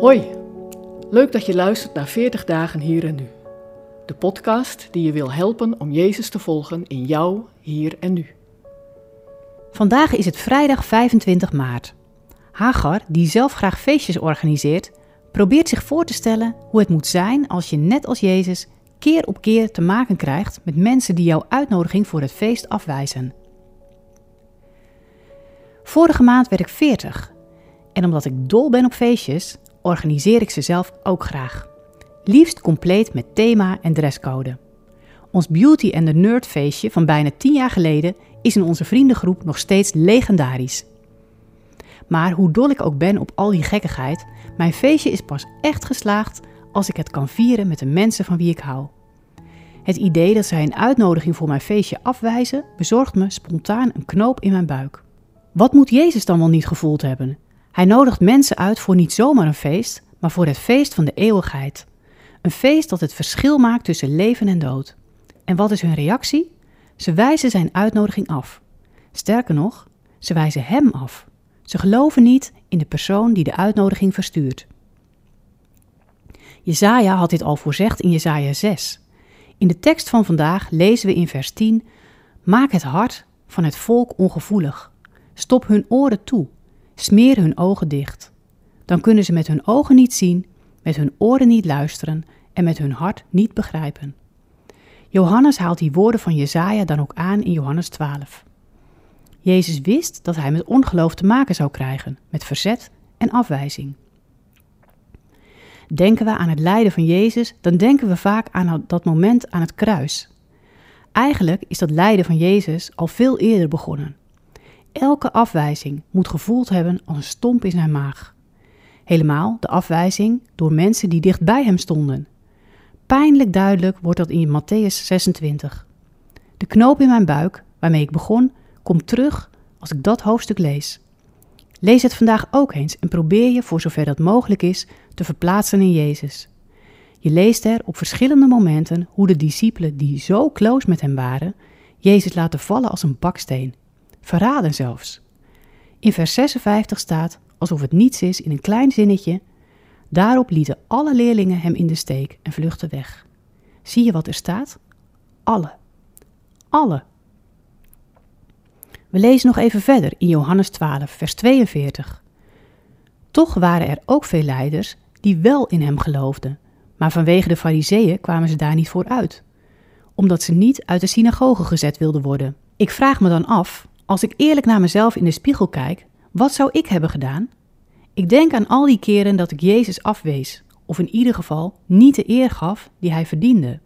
Hoi, leuk dat je luistert naar 40 dagen hier en nu. De podcast die je wil helpen om Jezus te volgen in jou, hier en nu. Vandaag is het vrijdag 25 maart. Hagar, die zelf graag feestjes organiseert, probeert zich voor te stellen hoe het moet zijn als je net als Jezus keer op keer te maken krijgt met mensen die jouw uitnodiging voor het feest afwijzen. Vorige maand werd ik 40 en omdat ik dol ben op feestjes, organiseer ik ze zelf ook graag. Liefst compleet met thema en dresscode. Ons Beauty and the Nerd feestje van bijna 10 jaar geleden is in onze vriendengroep nog steeds legendarisch. Maar hoe dol ik ook ben op al die gekkigheid, mijn feestje is pas echt geslaagd als ik het kan vieren met de mensen van wie ik hou. Het idee dat zij een uitnodiging voor mijn feestje afwijzen, bezorgt me spontaan een knoop in mijn buik. Wat moet Jezus dan wel niet gevoeld hebben? Hij nodigt mensen uit voor niet zomaar een feest, maar voor het feest van de eeuwigheid. Een feest dat het verschil maakt tussen leven en dood. En wat is hun reactie? Ze wijzen zijn uitnodiging af. Sterker nog, ze wijzen hem af. Ze geloven niet in de persoon die de uitnodiging verstuurt. Jezaja had dit al voorzegd in Jezaja 6. In de tekst van vandaag lezen we in vers 10: Maak het hart van het volk ongevoelig. Stop hun oren toe. Smeer hun ogen dicht. Dan kunnen ze met hun ogen niet zien, met hun oren niet luisteren en met hun hart niet begrijpen. Johannes haalt die woorden van Jezaja dan ook aan in Johannes 12. Jezus wist dat hij met ongeloof te maken zou krijgen, met verzet en afwijzing. Denken we aan het lijden van Jezus, dan denken we vaak aan dat moment aan het kruis. Eigenlijk is dat lijden van Jezus al veel eerder begonnen. Elke afwijzing moet gevoeld hebben als een stomp in zijn maag. Helemaal de afwijzing door mensen die dicht bij hem stonden. Pijnlijk duidelijk wordt dat in Matthäus 26. De knoop in mijn buik, waarmee ik begon, komt terug als ik dat hoofdstuk lees. Lees het vandaag ook eens en probeer je, voor zover dat mogelijk is, te verplaatsen in Jezus. Je leest er op verschillende momenten hoe de discipelen die zo close met hem waren, Jezus laten vallen als een baksteen. Verraden zelfs. In vers 56 staat, alsof het niets is in een klein zinnetje, daarop lieten alle leerlingen hem in de steek en vluchtten weg. Zie je wat er staat? Alle. Alle. We lezen nog even verder in Johannes 12, vers 42. Toch waren er ook veel leiders die wel in hem geloofden, maar vanwege de fariseeën kwamen ze daar niet voor uit, omdat ze niet uit de synagoge gezet wilden worden. Ik vraag me dan af, als ik eerlijk naar mezelf in de spiegel kijk, wat zou ik hebben gedaan? Ik denk aan al die keren dat ik Jezus afwees, of in ieder geval niet de eer gaf die hij verdiende.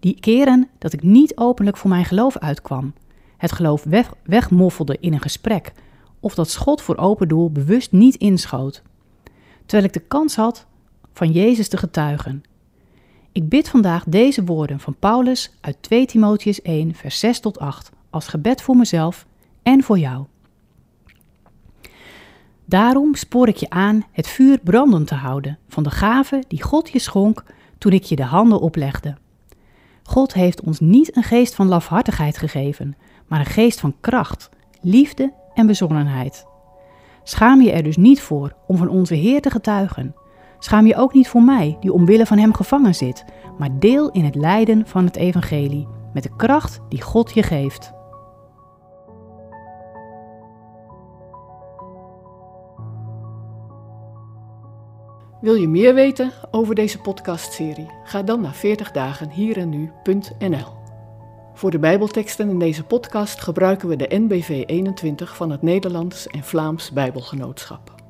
Die keren dat ik niet openlijk voor mijn geloof uitkwam, het geloof weg, wegmoffelde in een gesprek, of dat schot voor open doel bewust niet inschoot, terwijl ik de kans had van Jezus te getuigen. Ik bid vandaag deze woorden van Paulus uit 2 Timotheus 1, vers 6 tot 8 als gebed voor mezelf en voor jou. Daarom spoor ik je aan het vuur brandend te houden van de gave die God je schonk toen ik je de handen oplegde. God heeft ons niet een geest van lafhartigheid gegeven, maar een geest van kracht, liefde en bezonnenheid. Schaam je er dus niet voor om van onze Heer te getuigen. Schaam je ook niet voor mij, die omwille van Hem gevangen zit, maar deel in het lijden van het Evangelie, met de kracht die God je geeft. Wil je meer weten over deze podcastserie? Ga dan naar 40dagenhierennu.nl. Voor de Bijbelteksten in deze podcast gebruiken we de NBV 21 van het Nederlands en Vlaams Bijbelgenootschap.